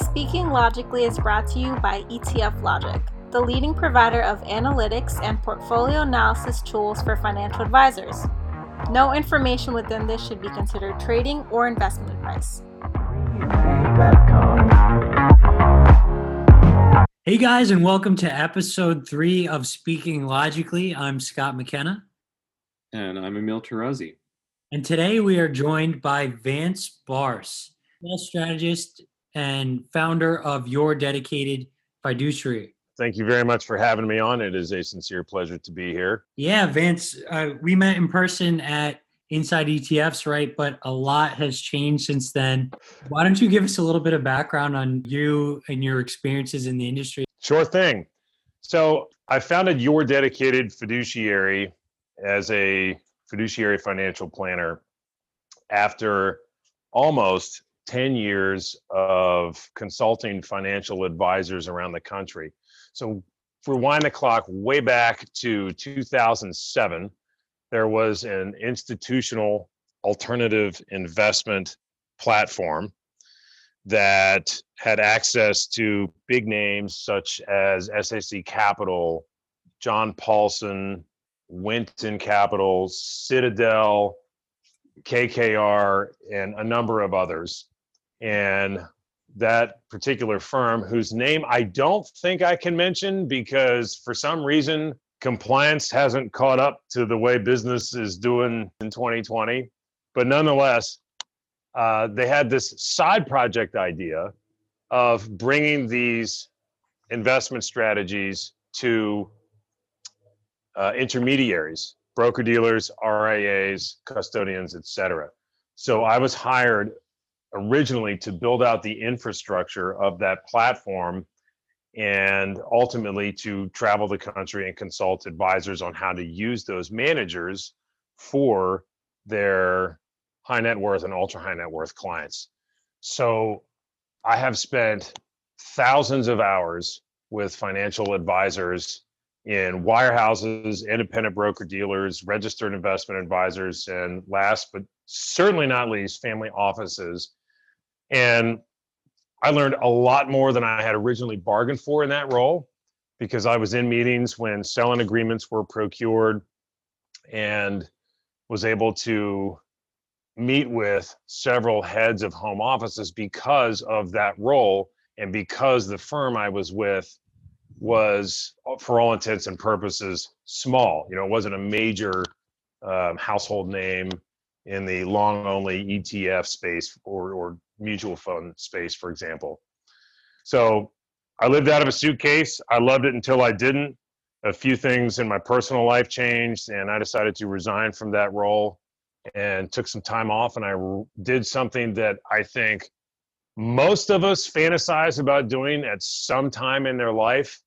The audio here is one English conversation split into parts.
Speaking Logically is brought to you by ETF Logic, the leading provider of analytics and portfolio analysis tools for financial advisors. No information within this should be considered trading or investment advice. Hey guys, and welcome to episode three of Speaking Logically. I'm Scott McKenna. And I'm Emil Tarazi. And today we are joined by Vance Barse, wealth strategist and founder of Your Dedicated Fiduciary. Thank you very much for having me on. It is a sincere pleasure to be here. Yeah, Vance, uh, we met in person at Inside ETFs, right? But a lot has changed since then. Why don't you give us a little bit of background on you and your experiences in the industry? Sure thing. So, I founded Your Dedicated Fiduciary as a fiduciary financial planner after almost 10 years of consulting financial advisors around the country. So, rewind the clock way back to 2007, there was an institutional alternative investment platform that had access to big names such as SAC Capital, John Paulson, Winton Capital, Citadel, KKR, and a number of others and that particular firm whose name I don't think I can mention because for some reason compliance hasn't caught up to the way business is doing in 2020. But nonetheless, uh, they had this side project idea of bringing these investment strategies to uh, intermediaries, broker dealers, RIAs, custodians, etc. So I was hired originally to build out the infrastructure of that platform and ultimately to travel the country and consult advisors on how to use those managers for their high net worth and ultra high net worth clients. So I have spent thousands of hours with financial advisors in wirehouses, independent broker dealers, registered investment advisors, and last but certainly not least, family offices and I learned a lot more than I had originally bargained for in that role because I was in meetings when selling agreements were procured and was able to meet with several heads of home offices because of that role and because the firm I was with was, for all intents and purposes, small. You know, it wasn't a major um, household name in the long only ETF space or, or mutual fund space, for example. So I lived out of a suitcase. I loved it until I didn't. A few things in my personal life changed, and I decided to resign from that role and took some time off. And I did something that I think most of us fantasize about doing at some time in their life.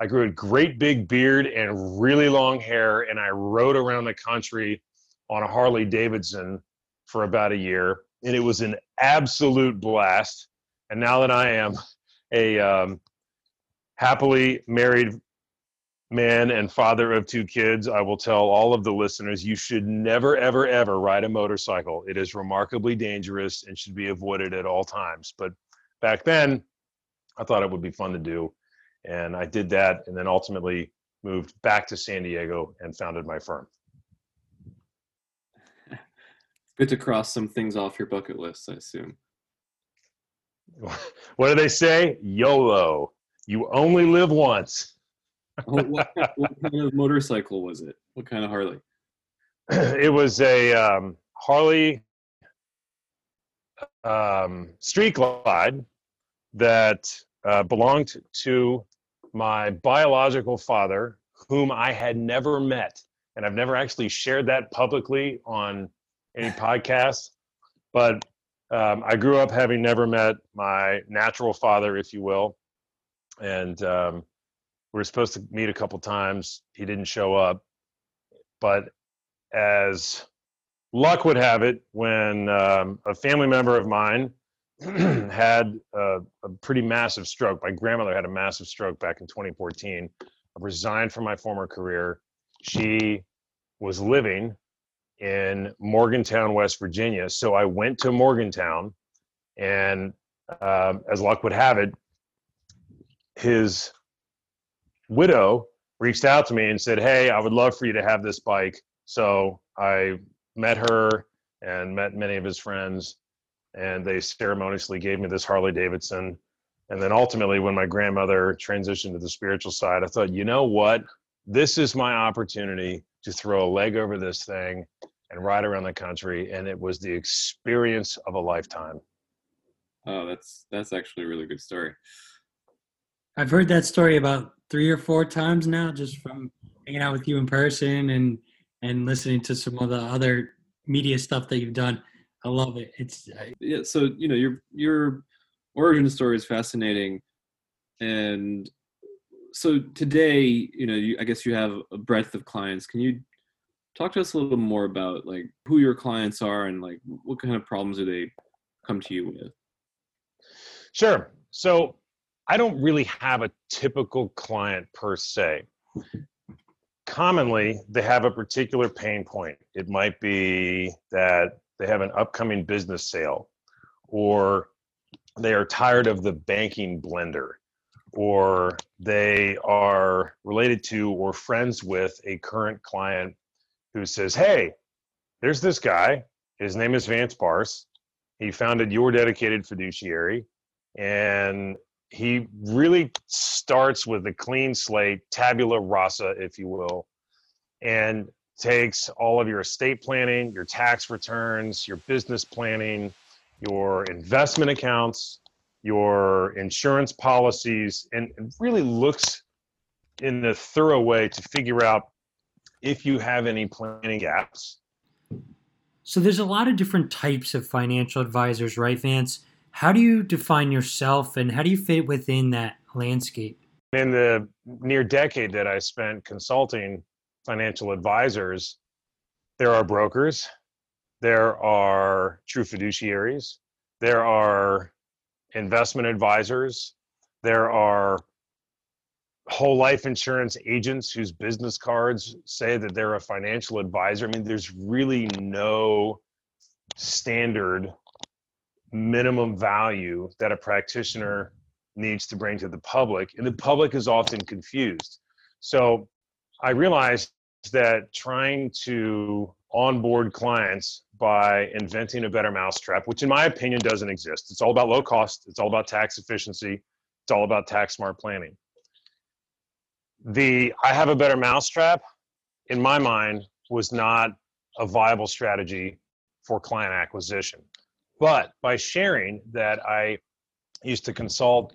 I grew a great big beard and really long hair, and I rode around the country on a Harley Davidson for about a year and it was an absolute blast. And now that I am a um, happily married man and father of two kids, I will tell all of the listeners you should never, ever, ever ride a motorcycle. It is remarkably dangerous and should be avoided at all times. But back then, I thought it would be fun to do. And I did that and then ultimately moved back to San Diego and founded my firm. Good to cross some things off your bucket list, I assume. What do they say? YOLO. You only live once. oh, what, what, kind of motorcycle was it? What kind of Harley? it was a um, Harley um, Street Glide that uh, belonged to my biological father, whom I had never met. And I've never actually shared that publicly on any podcasts, but um, I grew up having never met my natural father, if you will, and um, we were supposed to meet a couple times. He didn't show up, but as luck would have it, when um, a family member of mine had a, a, pretty massive stroke, my grandmother had a massive stroke back in 2014. I resigned from my former career. She was living in Morgantown, West Virginia. So I went to Morgantown and um, as luck would have it, his widow reached out to me and said, Hey, I would love for you to have this bike. So I met her and met many of his friends, and they ceremoniously gave me this Harley Davidson. And then ultimately, when my grandmother transitioned to the spiritual side, I thought, you know what? This is my opportunity to throw a leg over this thing and ride around the country. And it was the experience of a lifetime. Oh, that's that's actually a really good story. I've heard that story about three or four times now, just from hanging out with you in person and and listening to some of the other media stuff that you've done. I love it. It's I, Yeah, so you know your your origin story is fascinating, and so today, you know, you, I guess you have a breadth of clients. Can you talk to us a little more about like who your clients are and like what kind of problems do they come to you with? Sure. So I don't really have a typical client per se. Commonly, they have a particular pain point. It might be that they have an upcoming business sale, or they are tired of the banking blender, or they are related to or friends with a current client who says, Hey, there's this guy. His name is Vance Barse. He founded Your Dedicated Fiduciary and he really starts with a clean slate, tabula rasa, if you will, and takes all of your estate planning, your tax returns, your business planning, your investment accounts, your insurance policies, and really looks in a thorough way to figure out if you have any planning gaps. so there's a lot of different types of financial advisors, right, Vance? How do you define yourself and how do you fit within that landscape? in the near decade that I spent consulting financial advisors, there are brokers, there are true fiduciaries, there are investment advisors, there are whole life insurance agents whose business cards say that they're a financial advisor. I mean, there's really no standard minimum value that a practitioner needs to bring to the public and the public is often confused so i realized that trying to onboard clients by inventing a better mousetrap which in my opinion doesn't exist. It's all about low cost it's all about tax efficiency it's all about tax smart planning. The i have a better mousetrap in my mind was not a viable strategy for client acquisition. But by sharing that I used to consult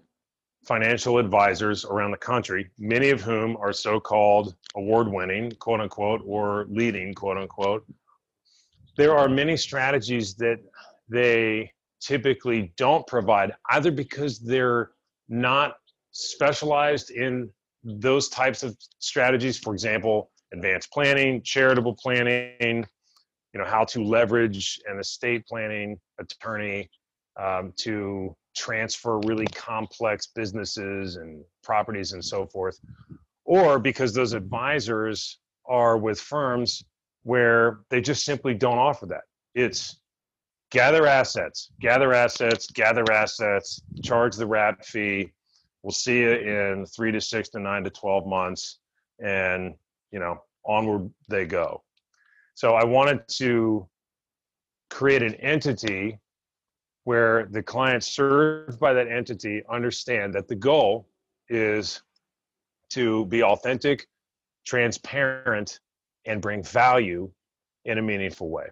financial advisors around the country, many of whom are so called award winning, quote unquote, or leading, quote unquote, there are many strategies that they typically don't provide, either because they're not specialized in those types of strategies, for example, advanced planning, charitable planning, you know, how to leverage an estate planning attorney um, to transfer really complex businesses and properties and so forth, or because those advisors are with firms where they just simply don't offer that. It's gather assets, gather assets, gather assets, charge the wrap fee. We'll see you in three to six to nine to 12 months. And, you know, onward they go. So I wanted to create an entity where the clients served by that entity understand that the goal is to be authentic, transparent, and bring value in a meaningful way.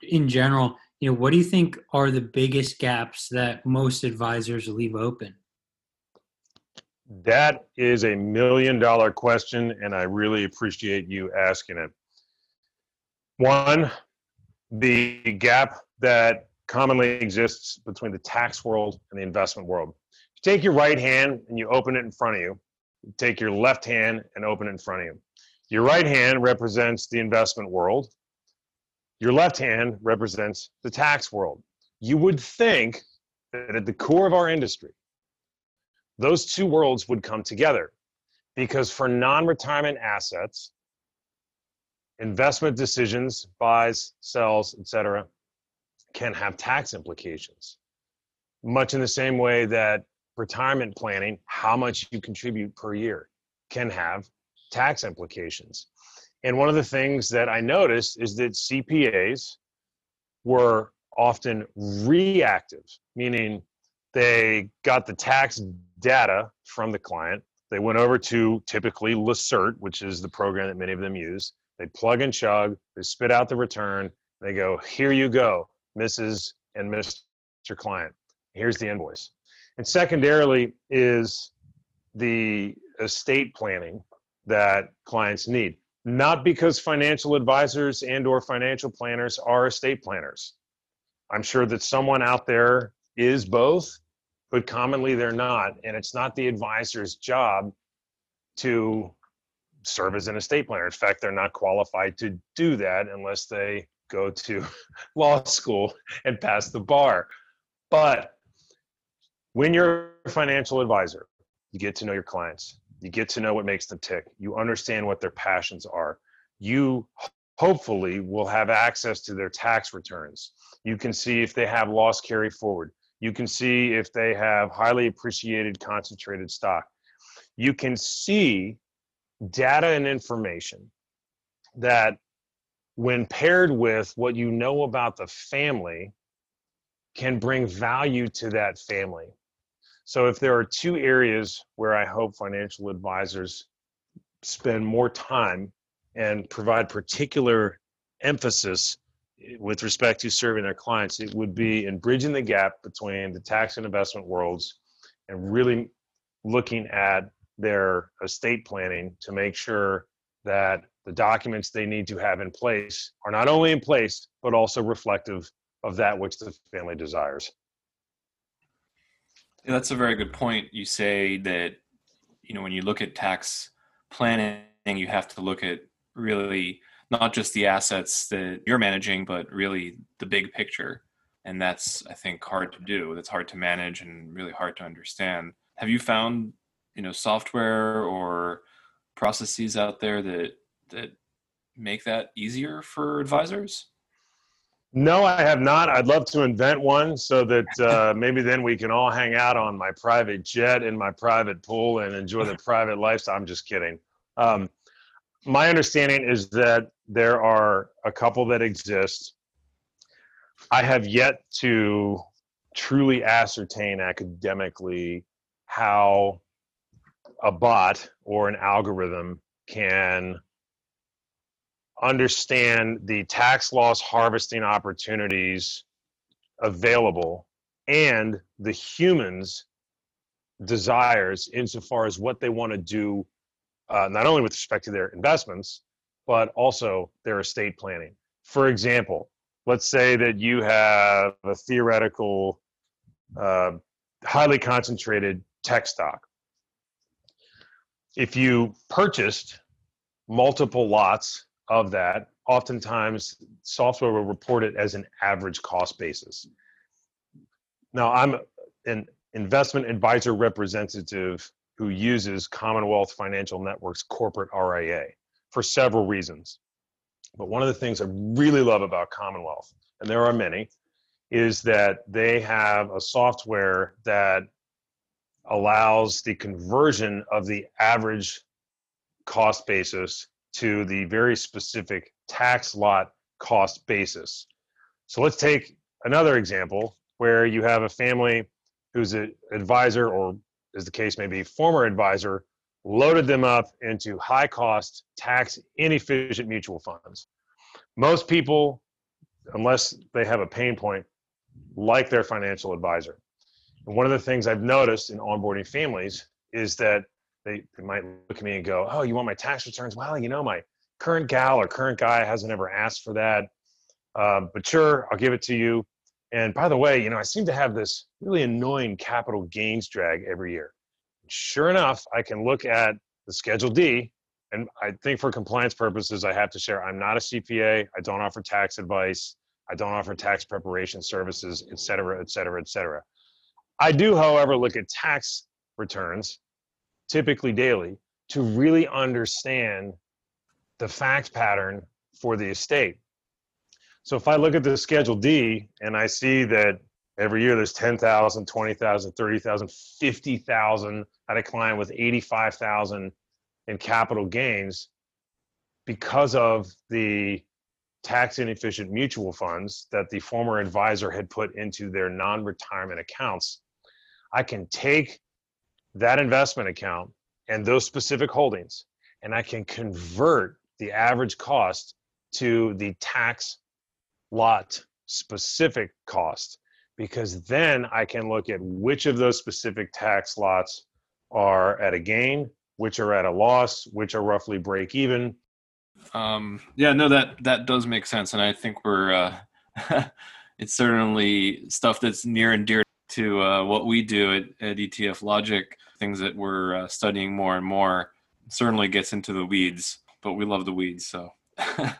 In general, you know, what do you think are the biggest gaps that most advisors leave open? That is a million dollar question, and I really appreciate you asking it. One, the gap that commonly exists between the tax world and the investment world. You take your right hand and you open it in front of you. you take your left hand and open it in front of you. Your right hand represents the investment world. Your left hand represents the tax world. You would think that at the core of our industry, those two worlds would come together because for non-retirement assets investment decisions buys sells etc can have tax implications much in the same way that retirement planning, how much you contribute per year, can have tax implications. And one of the things that I noticed is that CPAs were often reactive, meaning they got the tax data from the client. They went over to typically Lacerte, which is the program that many of them use. They plug and chug, they spit out the return, they go, Here you go, Mrs. and Mr. Client. Here's the invoice. And secondarily is the estate planning that clients need not because financial advisors and or financial planners are estate planners i'm sure that someone out there is both but commonly they're not and it's not the advisor's job to serve as an estate planner in fact they're not qualified to do that unless they go to law school and pass the bar but when you're a financial advisor you get to know your clients you get to know what makes them tick. You understand what their passions are. You hopefully will have access to their tax returns. You can see if they have loss carry forward. You can see if they have highly appreciated concentrated stock. You can see data and information that, when paired with what you know about the family, can bring value to that family. So if there are two areas where I hope financial advisors spend more time and provide particular emphasis eh, with respect to serving their clients, it would be in bridging the gap between the tax and investment worlds and really looking at their estate planning to make sure that the documents they need to have in place are not only in place, but also reflective of that which the family desires. Yeah, that's a very good point. You say that you know when you look at tax planning, you have to look at really not just the assets that you're managing, but really the big picture. And that's I think hard to do. That's hard to manage and really hard to understand. Have you found you know software or processes out there that that make that easier for advisors? No, I have not. I'd love to invent one so that uh, maybe then we can all hang out on my private jet in my private pool and enjoy the private lifestyle. I'm just kidding. Um, my understanding is that there are a couple that exist. I have yet to truly ascertain academically how a bot or an algorithm can understand the tax loss harvesting opportunities available and the humans desires insofar as what they want to do uh, not only with respect to their investments but also their estate planning. For example let's say that you have a theoretical uh, highly concentrated tech stock. If you purchased multiple lots of that, oftentimes software will report it as an average cost basis. Now, I'm an investment advisor representative who uses Commonwealth Financial Network's corporate RIA for several reasons. But one of the things I really love about Commonwealth, and there are many, is that they have a software that allows the conversion of the average cost basis to the very specific tax lot cost basis. So let's take another example where you have a family who's an advisor, or as the case may be, former advisor, loaded them up into high cost, tax inefficient mutual funds. Most people, unless they have a pain point, like their financial advisor. And one of the things I've noticed in onboarding families is that they, they might look at me and go, "Oh, you want my tax returns? Well, you know, my current gal or current guy hasn't ever asked for that, um, but sure, I'll give it to you." And by the way, you know, I seem to have this really annoying capital gains drag every year. Sure enough, I can look at the Schedule D, and I think for compliance purposes, I have to share. I'm not a CPA. I don't offer tax advice. I don't offer tax preparation services, et cetera, et cetera, et cetera. I do, however, look at tax returns typically daily, to really understand the fact pattern for the estate. So if I look at the Schedule D and I see that Every year there's 10,000, 20,000, 30,000, 50,000 at a client with 85,000 in capital gains because of the tax inefficient mutual funds that the former advisor had put into their non-retirement accounts. I can take that investment account and those specific holdings and I can convert the average cost to the tax lot specific cost because then I can look at which of those specific tax lots are at a gain, which are at a loss, which are roughly break even. Um, yeah, no, that that does make sense, and I think we're uh, it's certainly stuff that's near and dear to uh, what we do at, at ETF Logic. Things that we're uh, studying more and more. Certainly gets into the weeds, but we love the weeds. So, I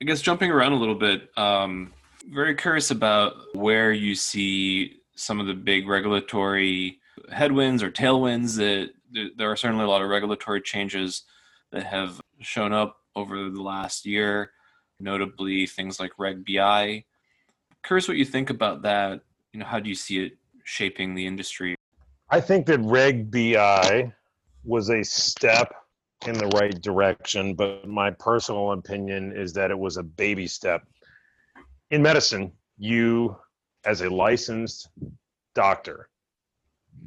guess jumping around a little bit. Um, very curious about where you see some of the big regulatory headwinds or tailwinds that there are certainly a lot of regulatory changes that have shown up over the last year, notably things like Reg BI. Curious what you think about that. You know, how do you see it shaping the industry? I think that Reg BI was a step in the right direction, but my personal opinion is that it was a baby step in medicine, you, as a licensed doctor,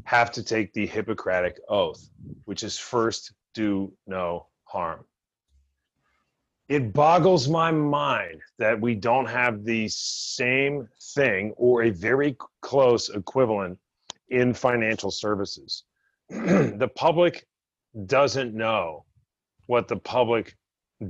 have to take the Hippocratic Oath, which is first do no harm. It boggles my mind that we don't have the same thing or a very close equivalent in financial services. the public doesn't know what the public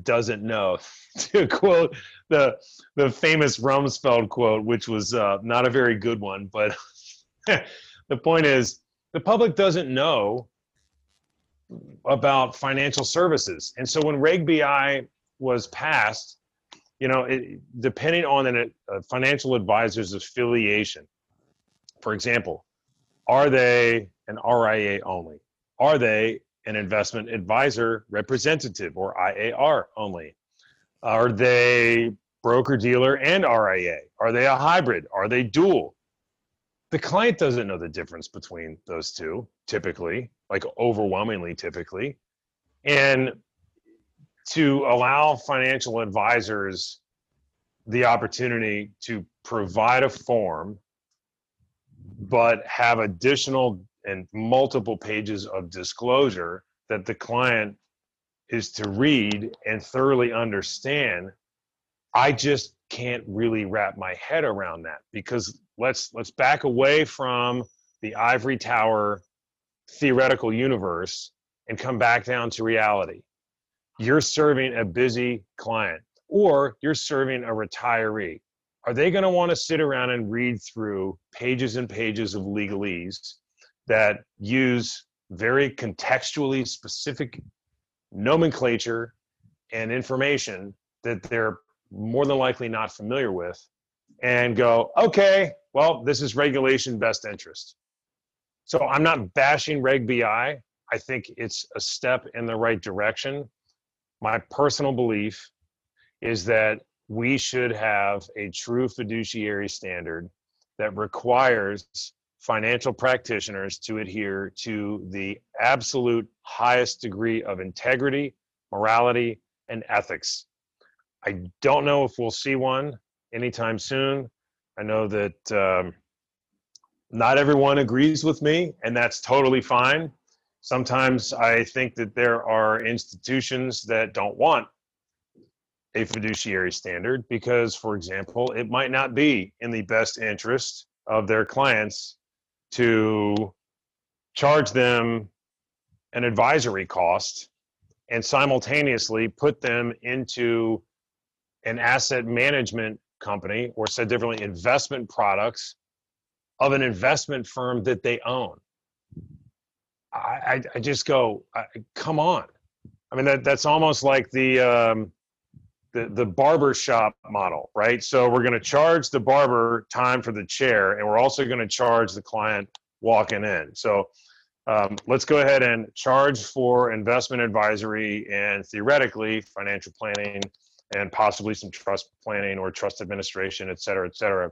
doesn't know. to quote the the famous Rumsfeld quote, which was uh, not a very good one, but the point is the public doesn't know about financial services, and so when Reg BI was passed, you know, it, depending on a financial advisor's affiliation, for example, are they an RIA only? Are they an investment advisor representative or IAR only? Are they broker dealer and RIA? Are they a hybrid? Are they dual? The client doesn't know the difference between those two typically, like overwhelmingly typically. And to allow financial advisors the opportunity to provide a form but have additional and multiple pages of disclosure that the client is to read and thoroughly understand i just can't really wrap my head around that because let's let's back away from the ivory tower theoretical universe and come back down to reality you're serving a busy client or you're serving a retiree are they going to want to sit around and read through pages and pages of legalese that use very contextually specific nomenclature and information that they're more than likely not familiar with and go, okay, well, this is regulation best interest. So I'm not bashing Reg BI. I think it's a step in the right direction. My personal belief is that we should have a true fiduciary standard that requires financial practitioners to adhere to the absolute highest degree of integrity, morality, and ethics. I don't know if we'll see one anytime soon. I know that um, not everyone agrees with me, and that's totally fine. Sometimes I think that there are institutions that don't want a fiduciary standard because, for example, it might not be in the best interest of their clients to charge them an advisory cost and simultaneously put them into an asset management company or said differently investment products of an investment firm that they own i, I, just go I, come on i mean that, that's almost like the um, the, the barber shop model, right? So we're going to charge the barber time for the chair, and we're also going to charge the client walking in. So um, let's go ahead and charge for investment advisory and theoretically financial planning and possibly some trust planning or trust administration, et cetera, et cetera.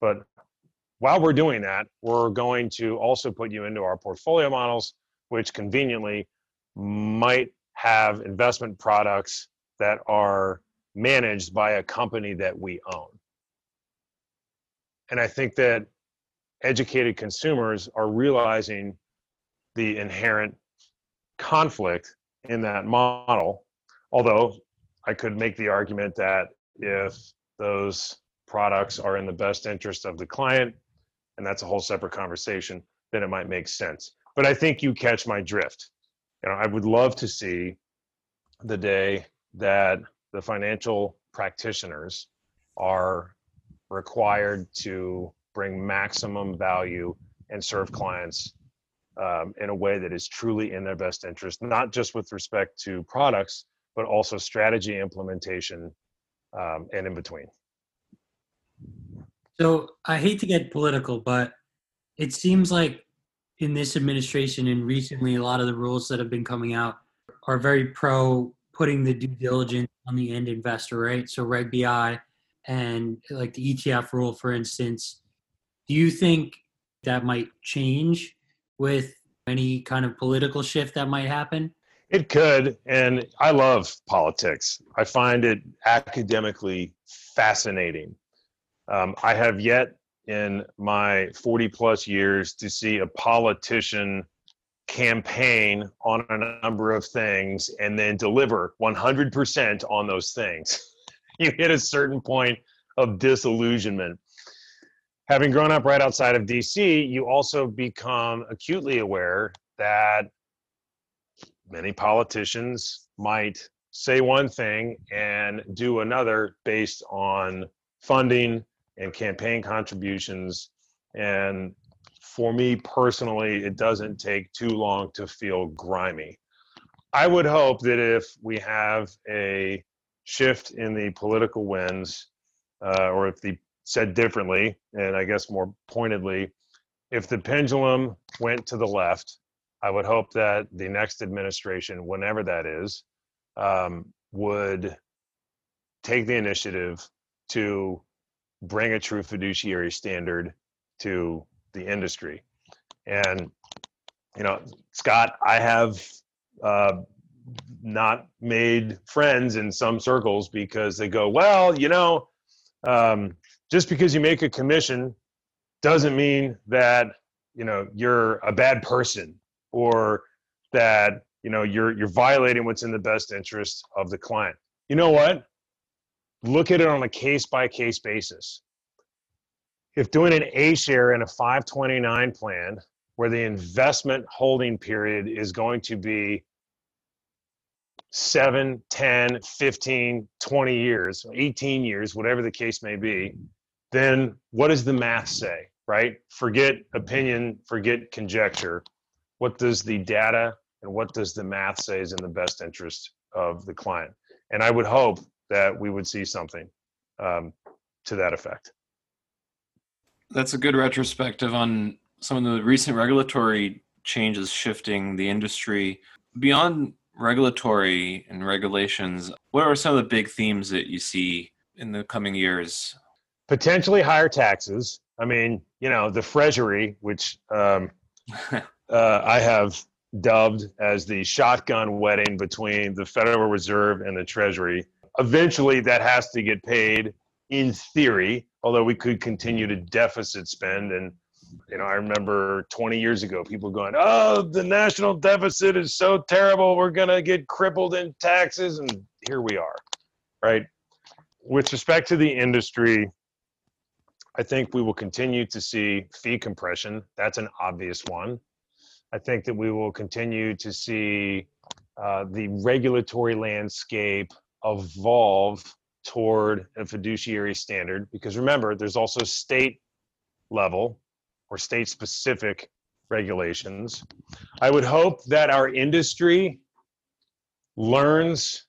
But while we're doing that, we're going to also put you into our portfolio models, which conveniently might have investment products that are managed by a company that we own. And I think that educated consumers are realizing the inherent conflict in that model. Although I could make the argument that if those products are in the best interest of the client, and that's a whole separate conversation, then it might make sense. But I think you catch my drift. You know, I would love to see the day that the financial practitioners are required to bring maximum value and serve clients um, in a way that is truly in their best interest, not just with respect to products, but also strategy implementation um, and in between. So I hate to get political, but it seems like in this administration and recently, a lot of the rules that have been coming out are very pro putting the due diligence on the end investor, right? So Reg BI and like the ETF rule, for instance. Do you think that might change with any kind of political shift that might happen? It could. And I love politics. I find it academically fascinating. Um, I have yet in my 40 plus years to see a politician campaign on a number of things and then deliver 100% on those things. you hit a certain point of disillusionment. Having grown up right outside of DC, you also become acutely aware that many politicians might say one thing and do another based on funding and campaign contributions. And for me personally, it doesn't take too long to feel grimy. I would hope that if we have a shift in the political winds, uh, or if the said differently, and I guess more pointedly, if the pendulum went to the left, I would hope that the next administration, whenever that is, um, would take the initiative to bring a true fiduciary standard to the industry. And, you know, Scott, I have uh, not made friends in some circles because they go, well, you know, um, just because you make a commission doesn't mean that you know you're a bad person or that you know you're you're violating what's in the best interest of the client. You know what? Look at it on a case by case basis if doing an A share in a 529 plan where the investment holding period is going to be 7, 10, 15, 20 years, 18 years, whatever the case may be, then what does the math say, right? Forget opinion, forget conjecture. What does the data and what does the math say is in the best interest of the client? And I would hope that we would see something um, to that effect that's a good retrospective on some of the recent regulatory changes shifting the industry. Beyond regulatory and regulations, what are some of the big themes that you see in the coming years? Potentially higher taxes. I mean, you know, the Treasury, which um, uh, I have dubbed as the shotgun wedding between the Federal Reserve and the Treasury. Eventually, that has to get paid in theory although we could continue to deficit spend. And you know i remember 20 years ago people going oh the national deficit is so terrible we're going to get crippled in taxes and here we are right? With respect to the industry i think we will continue to see fee compression. That's an obvious one. I think that we will continue to see uh, the regulatory landscape evolve toward a fiduciary standard because remember there's also state level or state specific regulations. I would hope that our industry learns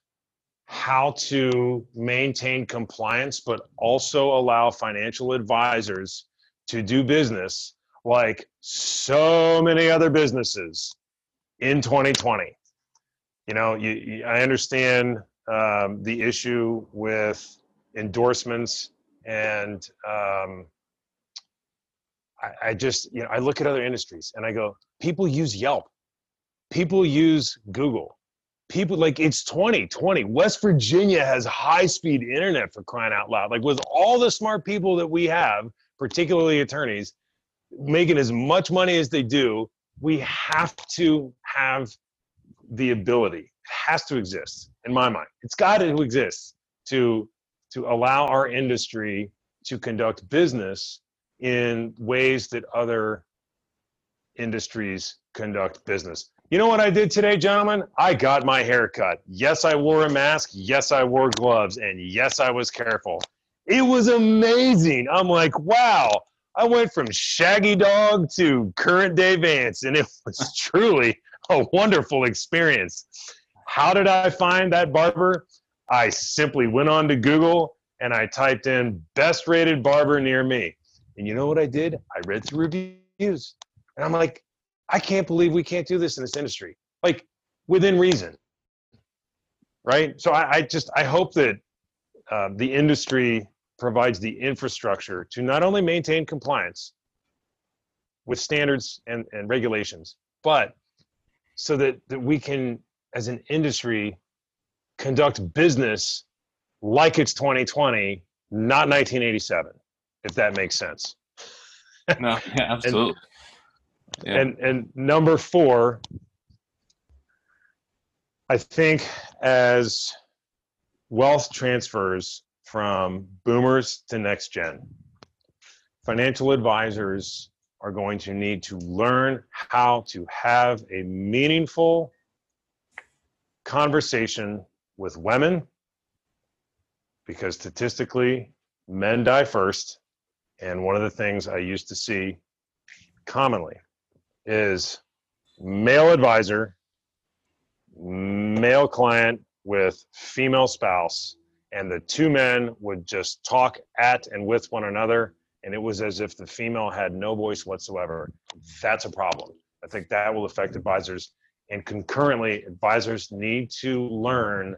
how to maintain compliance but also allow financial advisors to do business like so many other businesses in 2020 you know you, you, i understand um, the issue with endorsements and um, I, I just, you know, I look at other industries and I go, people use Yelp, people use Google, people like it's 2020. West Virginia has high speed internet for crying out loud. Like with all the smart people that we have, particularly attorneys, making as much money as they do, we have to have the ability. Has to exist in my mind. It's got to exist to to allow our industry to conduct business in ways that other industries conduct business. You know what I did today, gentlemen? I got my hair cut. Yes, I wore a mask. Yes, I wore gloves. And yes, I was careful. It was amazing. I'm like, wow. I went from Shaggy Dog to current day Vance, and it was truly a wonderful experience. How did I find that barber? I simply went on to Google and I typed in best rated barber near me. And you know what I did? I read through reviews. And I'm like, I can't believe we can't do this in this industry. Like within reason. Right? So I, I just I hope that um, the industry provides the infrastructure to not only maintain compliance with standards and, and regulations, but so that, that we can, as an industry, conduct business like it's 2020, not 1987, if that makes sense. no, yeah, absolutely. and, yeah. and and number four, I think as wealth transfers from boomers to next gen, financial advisors are going to need to learn how to have a meaningful conversation with women because statistically, men die first. And one of the things I used to see commonly is male advisor, male client with female spouse, and the two men would just talk at and with one another. And it was as if the female had no voice whatsoever. That's a problem. I think that will affect advisors. And concurrently, advisors need to learn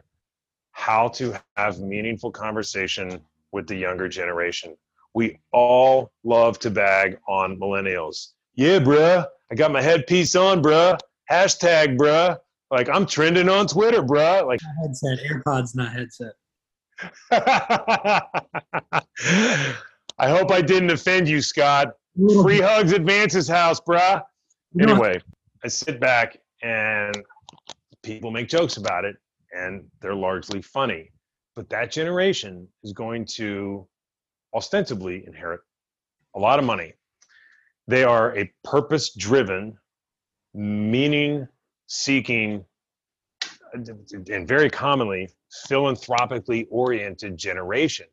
how to have meaningful conversation with the younger generation. We all love to bag on millennials. Yeah, bruh, I got my headpiece on, bruh. Hashtag, bruh. Like I'm trending on Twitter, bruh. Like headset, AirPods, not headset. I hope I didn't offend you, Scott. Free hugs at Vance's house, bruh. Anyway, I sit back and people make jokes about it and they're largely funny. But that generation is going to ostensibly inherit a lot of money. They are a purpose driven, meaning seeking, and very commonly philanthropically oriented generation,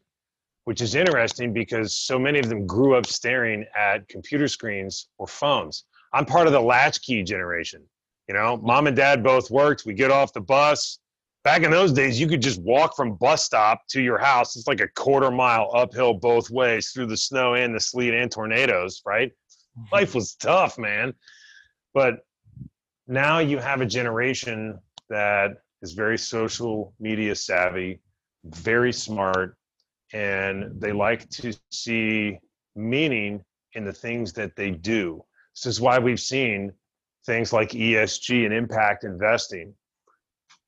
which is interesting because so many of them grew up staring at computer screens or phones. I'm part of the latchkey generation. You know, mom and dad both worked. We get off the bus, back in those days you could just walk from bus stop to your house. It's like a quarter mile uphill both ways through the snow and the sleet and tornadoes right? Mm-hmm. life was tough man. But now you have a generation that is very social media savvy very smart and they like to see meaning in the things that they do. This is why we've seen things like esg and impact investing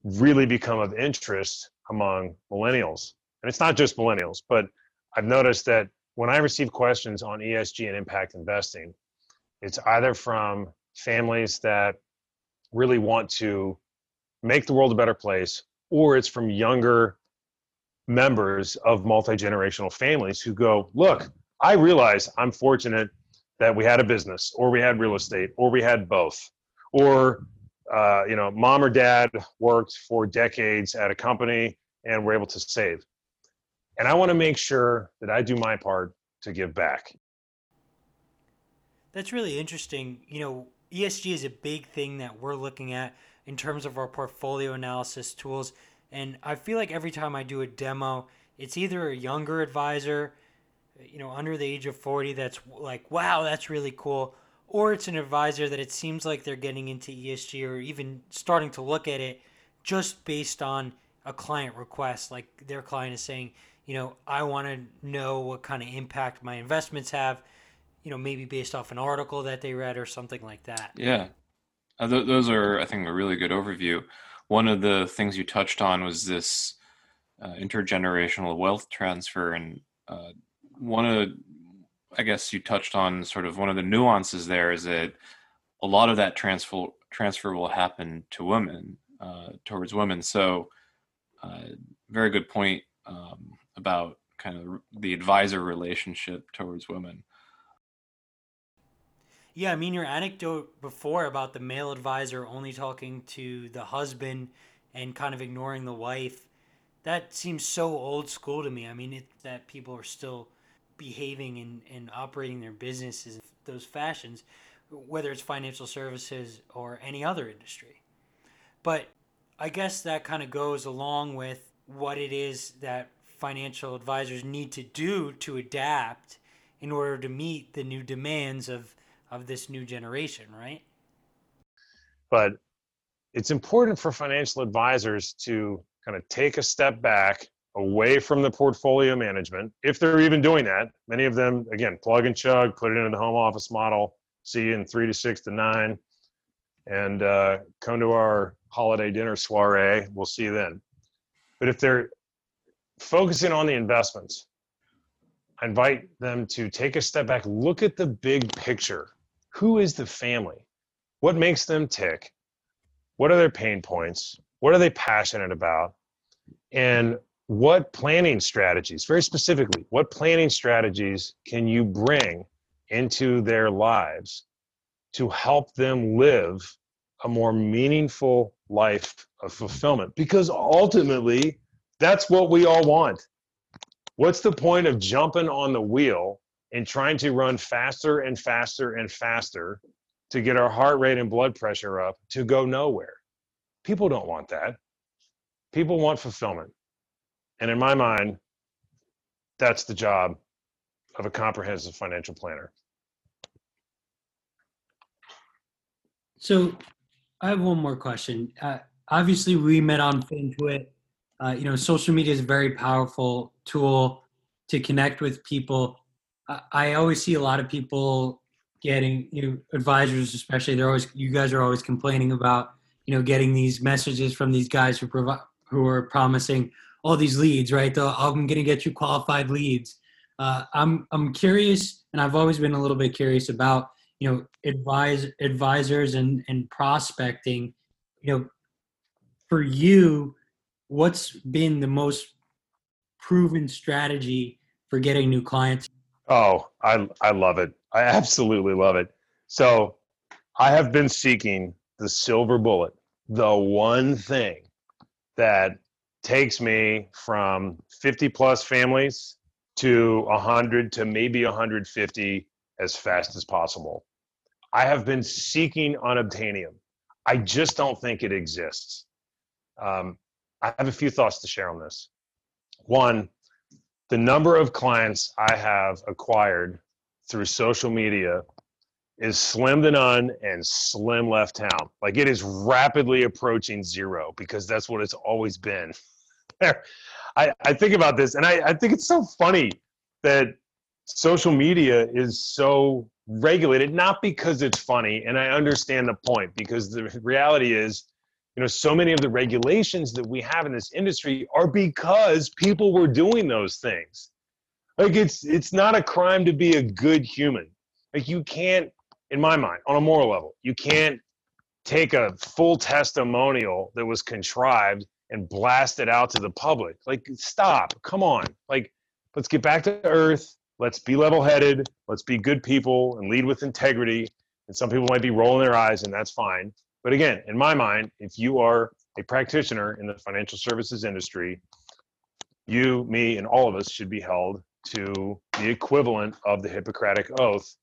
really become of interest among millennials. And it's not just millennials, but I've noticed that when I receive questions on ESG and impact investing, it's either from families that really want to make the world a better place, or it's from younger members of multi generational families who go, Look, I realize I'm fortunate that we had a business, or we had real estate, or we had both, or uh, you know, mom or dad worked for decades at a company and were able to save. And I want to make sure that I do my part to give back. That's really interesting. You know, ESG is a big thing that we're looking at in terms of our portfolio analysis tools. And I feel like every time I do a demo, it's either a younger advisor, you know, under the age of 40 that's like, wow, that's really cool or it's an advisor that it seems like they're getting into ESG or even starting to look at it just based on a client request. Like their client is saying, you know, I want to know what kind of impact my investments have. you know, maybe based off an article that they read or something like that. Yeah, uh, th- those are, I think, a really good overview. One of the things you touched on was this uh, intergenerational wealth transfer, and uh, one of, the, I guess, you touched on sort of one of the nuances there is that a lot of that transfer transfer will happen to women uh, towards women. So, uh, very good point um, about kind of the advisor relationship towards women. Yeah, I mean your anecdote before about the male advisor only talking to the husband and kind of ignoring the wife, that seems so old school to me. I mean, it, that people are still behaving and, and operating their businesses in those fashions, whether it's financial services or any other industry. But I guess that kind of goes along with what it is that financial advisors need to do to adapt in order to meet the new demands of of this new generation, right? But it's important for financial advisors to kind of take a step back away from the portfolio management, if they're even doing that. Many of them, again, plug and chug, put it into the home office model, see you in three to six to nine, and uh, come to our holiday dinner soiree. We'll see you then. But if they're focusing on the investments, I invite them to take a step back, look at the big picture who is the family? What makes them tick? What are their pain points? What are they passionate about? And what planning strategies, very specifically, what planning strategies can you bring into their lives to help them live a more meaningful life of fulfillment? Because ultimately, that's what we all want. What's the point of jumping on the wheel and trying to run faster and faster and faster to get our heart rate and blood pressure up to go nowhere. People don't want that. People want fulfillment. And in my mind, that's the job of a comprehensive financial planner. So I have one more question. Uh, obviously, we met on FinTwit. Uh, you know, social media is a very powerful tool to connect with people. I always see a lot of people getting you know, advisors, especially they're always you guys are always complaining about you know getting these messages from these guys who provide who are promising all these leads, right? The, I'm going to get you qualified leads. Uh, I'm I'm curious, and I've always been a little bit curious about you know advise advisors and and prospecting. You know, for you, what's been the most proven strategy for getting new clients? Oh, I I love it. I absolutely love it. So, I have been seeking the silver bullet, the one thing that takes me from 50 plus families to 100 to maybe 150 as fast as possible. I have been seeking unobtainium. I just don't think it exists. Um, I have a few thoughts to share on this. One, the number of clients I have acquired through social media is slim to none and slim left town. Like it is rapidly approaching zero because that's what it's always been. I, I think about this and I, I think it's so funny that social media is so regulated, not because it's funny, and I understand the point, because the reality is you know so many of the regulations that we have in this industry are because people were doing those things. Like it's it's not a crime to be a good human. Like you can't in my mind on a moral level you can't take a full testimonial that was contrived and blast it out to the public. Like stop come on. Like let's get back to earth. Let's be level headed let's be good people and lead with integrity. And some people might be rolling their eyes and that's fine. But again, in my mind, if you are a practitioner in the financial services industry, you, me, and all of us should be held to the equivalent of the Hippocratic Oath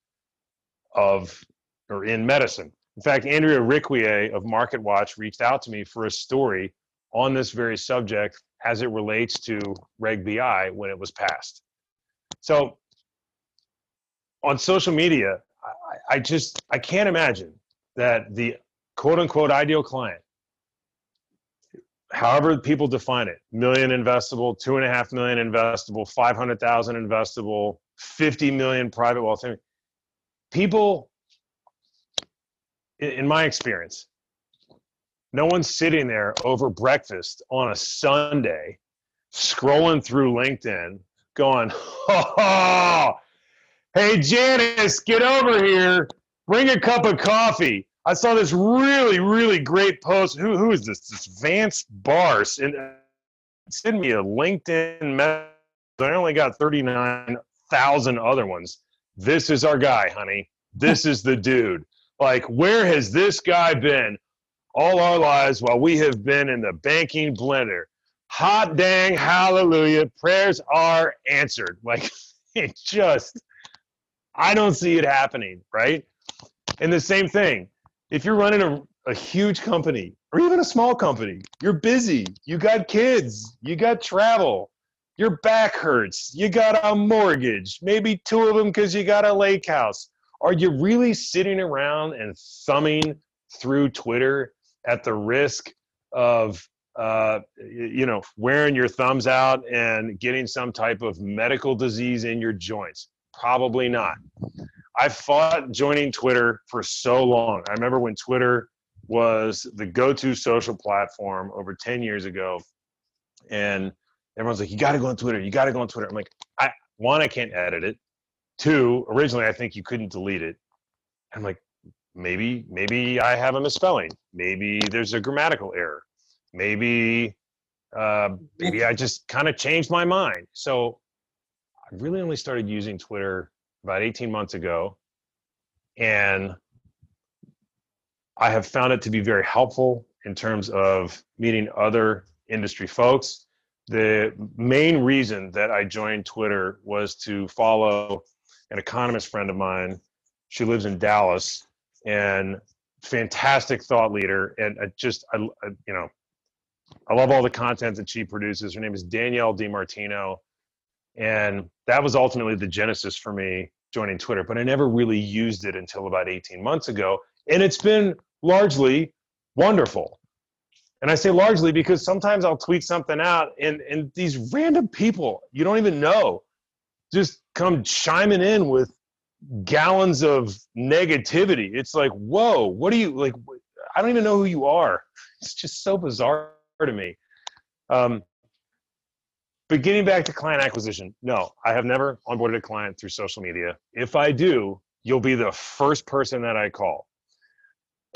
of or in medicine. In fact, Andrea Riquier of MarketWatch reached out to me for a story on this very subject as it relates to Reg BI when it was passed. So on social media, I, I just I can't imagine that the quote unquote ideal client, however people define it, million investable, two and a half million investable, 500,000 investable, 50 million private wealth. people, in my experience, no one's sitting there over breakfast on a Sunday, scrolling through LinkedIn, going, oh, hey, Janice, get over here. Bring a cup of coffee. I saw this really, really great post. Who, who is this? This Vance Barse. And send me a LinkedIn message. I only got 39,000 other ones. This is our guy, honey. This is the dude. Like, where has this guy been all our lives while we have been in the banking blender? Hot dang, hallelujah. Prayers are answered. Like, it just, I don't see it happening, right? And the same thing, if you're running a, a huge company or even a small company, you're busy, you got kids, you got travel, your back hurts, you got a mortgage, maybe two of them because you got a lake house. Are you really sitting around and thumbing through Twitter at the risk of uh, you know wearing your thumbs out and getting some type of medical disease in your joints? Probably not. I fought joining Twitter for so long. I remember when Twitter was the go-to social platform over 10 years ago and everyone's like you got to go on twitter you got to go on twitter i'm like i one i can't edit it two originally i think you couldn't delete it i'm like maybe maybe i have a misspelling maybe there's a grammatical error maybe uh, maybe i just kind of changed my mind so i really only started using twitter about 18 months ago. And I have found it to be very helpful in terms of meeting other industry folks. The main reason that I joined Twitter was to follow an economist friend of mine. She lives in Dallas and fantastic thought leader. And I just, I, you know, I love all the content that she produces. Her name is Danielle DiMartino. And that was ultimately the genesis for me joining Twitter, but I never really used it until about 18 months ago. And it's been largely wonderful. And I say largely because sometimes I'll tweet something out and, and these random people you don't even know just come chiming in with gallons of negativity. It's like, whoa, what do you like? I don't even know who you are. It's just so bizarre to me. Um, but getting back to client acquisition, no, I have never onboarded a client through social media. If I do, you'll be the first person that I call.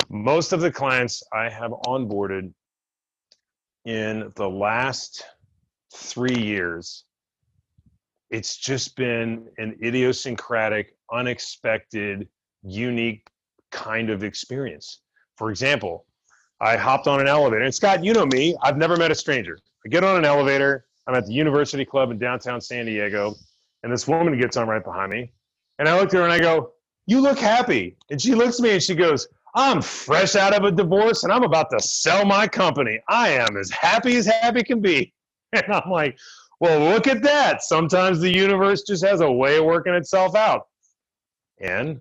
Most of the clients I have onboarded in the last three years, it's just been an idiosyncratic, unexpected, unique kind of experience. For example, I hopped on an elevator, and Scott, you know me, I've never met a stranger. I get on an elevator, I'm at the University Club in downtown San Diego, and this woman gets on right behind me. And I look at her and I go, You look happy. And she looks at me and she goes, I'm fresh out of a divorce and I'm about to sell my company. I am as happy as happy can be. And I'm like, Well, look at that. Sometimes the universe just has a way of working itself out. And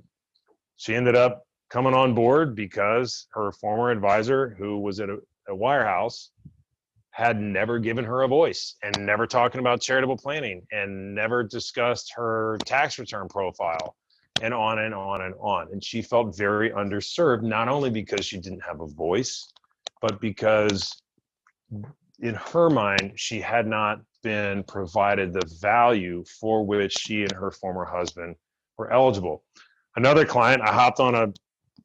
she ended up coming on board because her former advisor, who was at a, a wirehouse, had never given her a voice and never talking about charitable planning and never discussed her tax return profile and on and on and on. And she felt very underserved, not only because she didn't have a voice, but because in her mind, she had not been provided the value for which she and her former husband were eligible. Another client, I hopped on a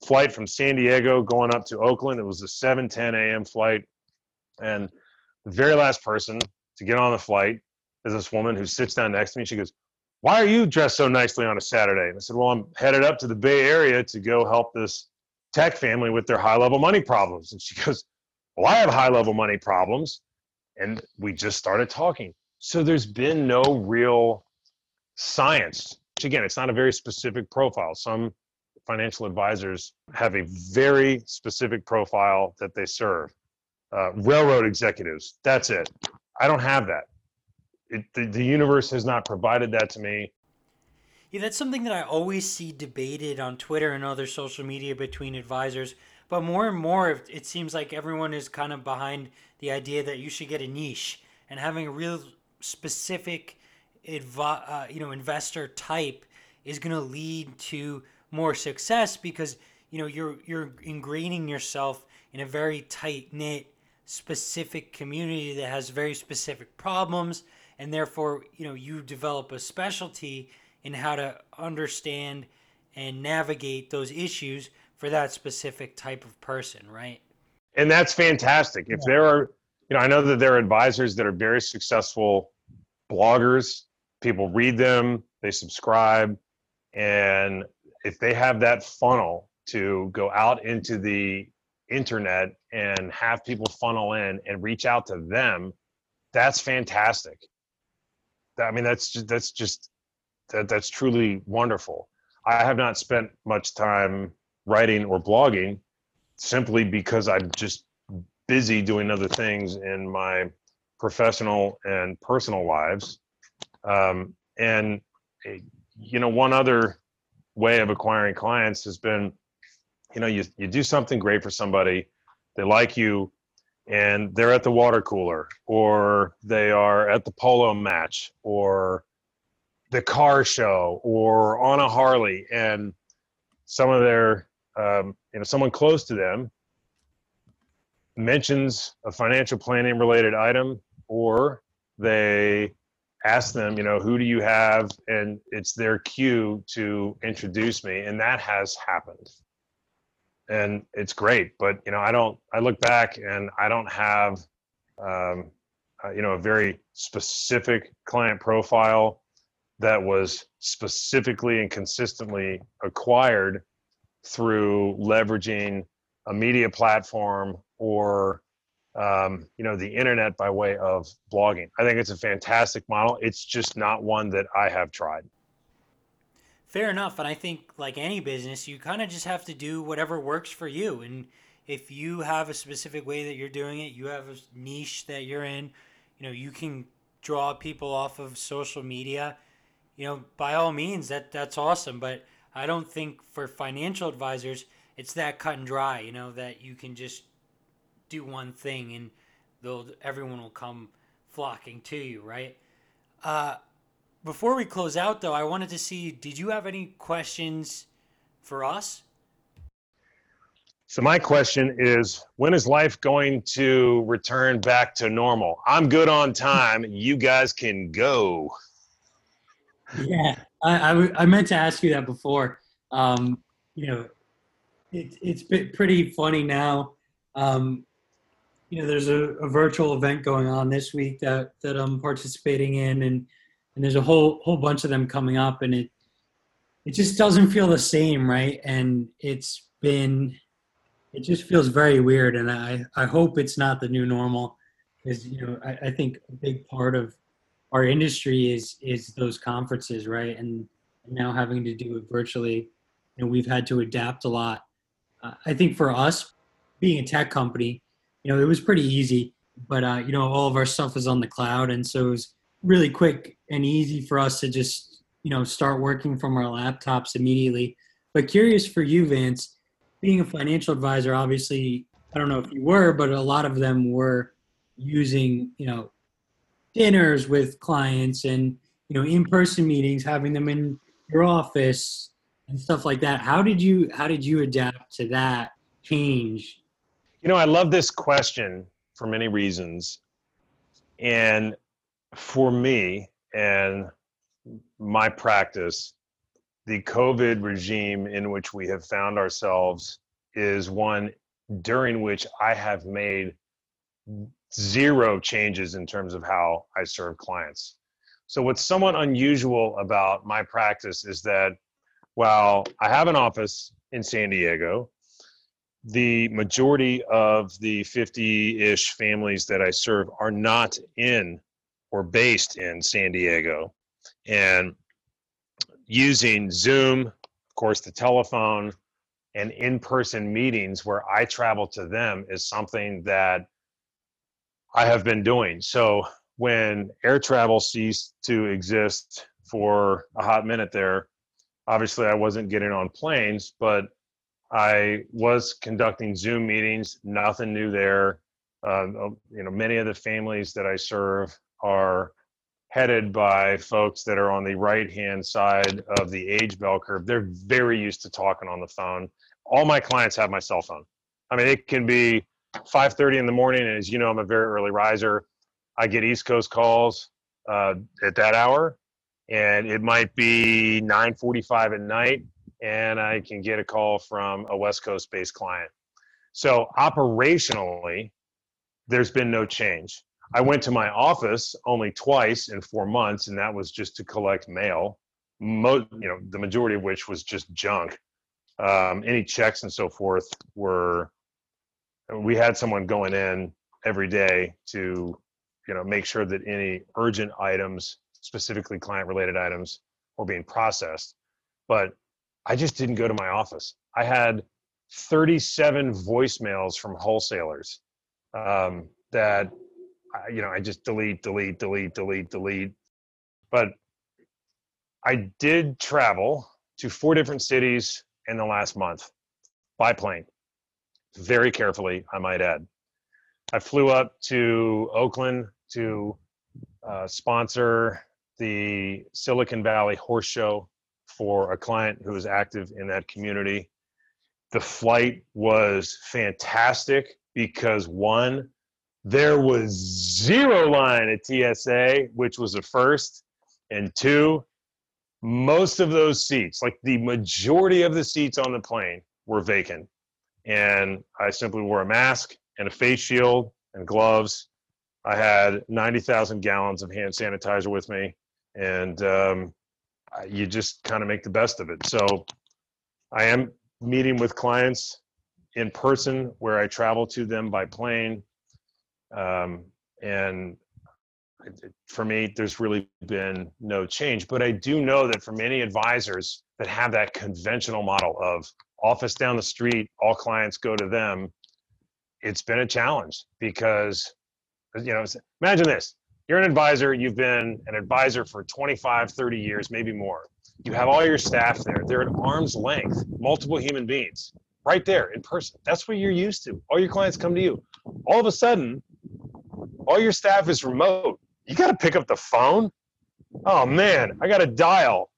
flight from San Diego going up to Oakland. It was a 7 10 a.m. flight. And the very last person to get on the flight is this woman who sits down next to me. She goes, Why are you dressed so nicely on a Saturday? And I said, Well, I'm headed up to the Bay Area to go help this tech family with their high level money problems. And she goes, Well, I have high level money problems. And we just started talking. So there's been no real science. Which again, it's not a very specific profile. Some financial advisors have a very specific profile that they serve uh, railroad executives. That's it. I don't have that. It, the, the universe has not provided that to me. Yeah, that's something that I always see debated on Twitter and other social media between advisors. But more and more, it seems like everyone is kind of behind the idea that you should get a niche and having a real specific, advi- uh, you know, investor type is going to lead to more success because you know you're you're ingraining yourself in a very tight knit specific community that has very specific problems. And therefore you know you develop a specialty in how to understand and navigate those issues for that specific type of person right? And that's fantastic. If there are you know i know that there are advisors that are very successful bloggers people read them they subscribe and if they have that funnel to go out into the internet and have people funnel in and reach out to them that's fantastic. I mean that's just that's just that that's truly wonderful. I have not spent much time writing or blogging simply because i'm just busy doing other things in my professional and personal lives um, and eh, you know one other way of acquiring clients has been you know you, you do something great for somebody they like you and they're at the water cooler or they are at the polo match or the car show or on a harley and some of their um, you know someone close to them mentions a financial planning related item or they ask them you know who do you have? And it's their cue to introduce me. And that has happened. And it's great. But you know i don't i look back and i don't have um, uh, you know a very specific client profile that was specifically and consistently acquired through leveraging a media platform or um, you know the internet by way of blogging. I think it's a fantastic model. It's just not one that i have tried. Fair enough and i think like any business you kind of just have to do whatever works for you and if you have a specific way that you're doing it you have a niche that you're in you know you can draw people off of social media you know by all means that that's awesome but i don't think for financial advisors it's that cut and dry you know that you can just do one thing and they'll everyone will come flocking to you, right? Uh, before we close out, though, I wanted to see did you have any questions for us? So, my question is when is life going to return back to normal? I'm good on time. You guys can go. Yeah, I, I, meant to ask you that before. Um, you know, it, it's pretty funny now. Um, you know, there's a, a, virtual event going on this week that that I'm participating in, and and there's a whole whole bunch of them coming up, and it it just doesn't feel the same, right? And it's been it just feels very weird, and I I hope it's not the new normal, because you know I, I think a big part of our industry is is those conferences, right? And now having to do it virtually, know, we've had to adapt a lot. Uh, I think for us, being a tech company you know, it was pretty easy. But uh, you know, all of our stuff is on the cloud, and so it was really quick and easy for us to just you know start working from our laptops immediately. But curious for you, Vance, being a financial advisor, obviously, I don't know if you were, but a lot of them were using you know dinners with clients and you know in-person meetings, having them in your office and stuff like that. How did you how did you adapt to that change you know, I love this question for many reasons. And for me and my practice, the COVID regime in which we have found ourselves is one during which I have made zero changes in terms of how I serve clients. So, what's somewhat unusual about my practice is that while I have an office in San Diego, the majority of the 50 ish families that I serve are not in or based in San Diego. And using Zoom, of course, the telephone, and in person meetings where I travel to them is something that I have been doing. So when air travel ceased to exist for a hot minute there, obviously I wasn't getting on planes, but I was conducting Zoom meetings, nothing new there. Uh, you know, many of the families that I serve are headed by folks that are on the right hand side of the age bell curve. They're very used to talking on the phone. All my clients have my cell phone. I mean, it can be 5:30 in the morning, and as you know, I'm a very early riser. I get East Coast calls uh, at that hour, and it might be 9:45 at night, and I can get a call from a West Coast based client. So operationally, there's been no change. I went to my office only twice in four months, and that was just to collect mail. Mo- you know, the majority of which was just junk. Um, any checks and so forth were. We had someone going in every day to, you know, make sure that any urgent items, specifically client-related items, were being processed. But I just didn't go to my office. I had 37 voicemails from wholesalers um, that you know I just delete, delete, delete, delete, delete. But I did travel to four different cities in the last month by plane, very carefully, I might add. I flew up to Oakland to uh, sponsor the Silicon Valley Horse Show for a client who is active in that community. The flight was fantastic because one, there was zero line at TSA, which was a first, and two, most of those seats, like the majority of the seats on the plane, were vacant. And I simply wore a mask and a face shield and gloves. I had 90,000 gallons of hand sanitizer with me. And um, you just kind of make the best of it. So I am meeting with clients in person where I travel to them by plane. Um, and for me, there's really been no change. But I do know that for many advisors that have that conventional model of office down the street, all clients go to them, it's been a challenge because, you know, imagine this you're an advisor, you've been an advisor for 25, 30 years, maybe more. You have all your staff there, they're at arm's length, multiple human beings, right there in person. That's what you're used to. All your clients come to you. All of a sudden, all your staff is remote you got to pick up the phone. Oh man, I got to dial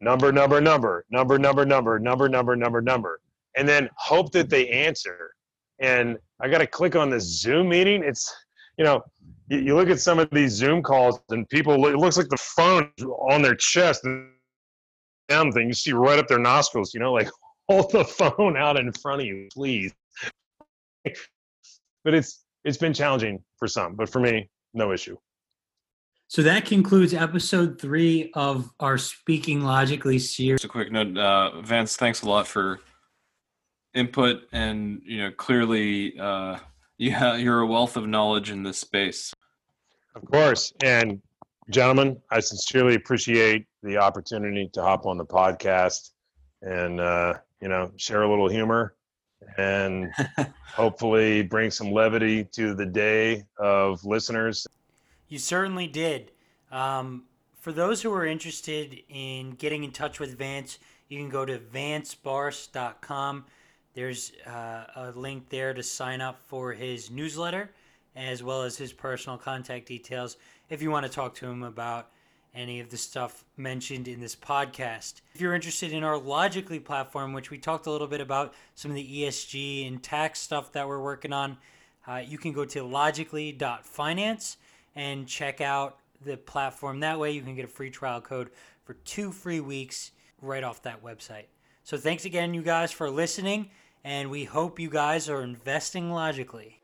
number, number, number, number, number, number, number, number, number, number, and then hope that they answer. And I got to click on the Zoom meeting. It's, you know, you, you look at some of these Zoom calls and people, it looks like the phone on their chest. Down thing, you see right up their nostrils. You know, like hold the phone out in front of you, please. but it's it's been challenging for some, but for me, no issue. So that concludes episode three of our Speaking Logically series. Just a quick note, uh, Vance, thanks a lot for input, and you know, clearly, uh, yeah, you're a wealth of knowledge in this space. Of course, and gentlemen, I sincerely appreciate the opportunity to hop on the podcast and uh, you know share a little humor and hopefully bring some levity to the day of listeners. You certainly did. Um, for those who are interested in getting in touch with Vance, you can go to vancebarse.com. There's uh, a link there to sign up for his newsletter as well as his personal contact details if you want to talk to him about any of the stuff mentioned in this podcast. If you're interested in our Logically platform, which we talked a little bit about some of the ESG and tax stuff that we're working on, uh, you can go to logically.finance and check out the platform. That way, you can get a free trial code for two free weeks right off that website. So, thanks again, you guys, for listening, and we hope you guys are investing logically.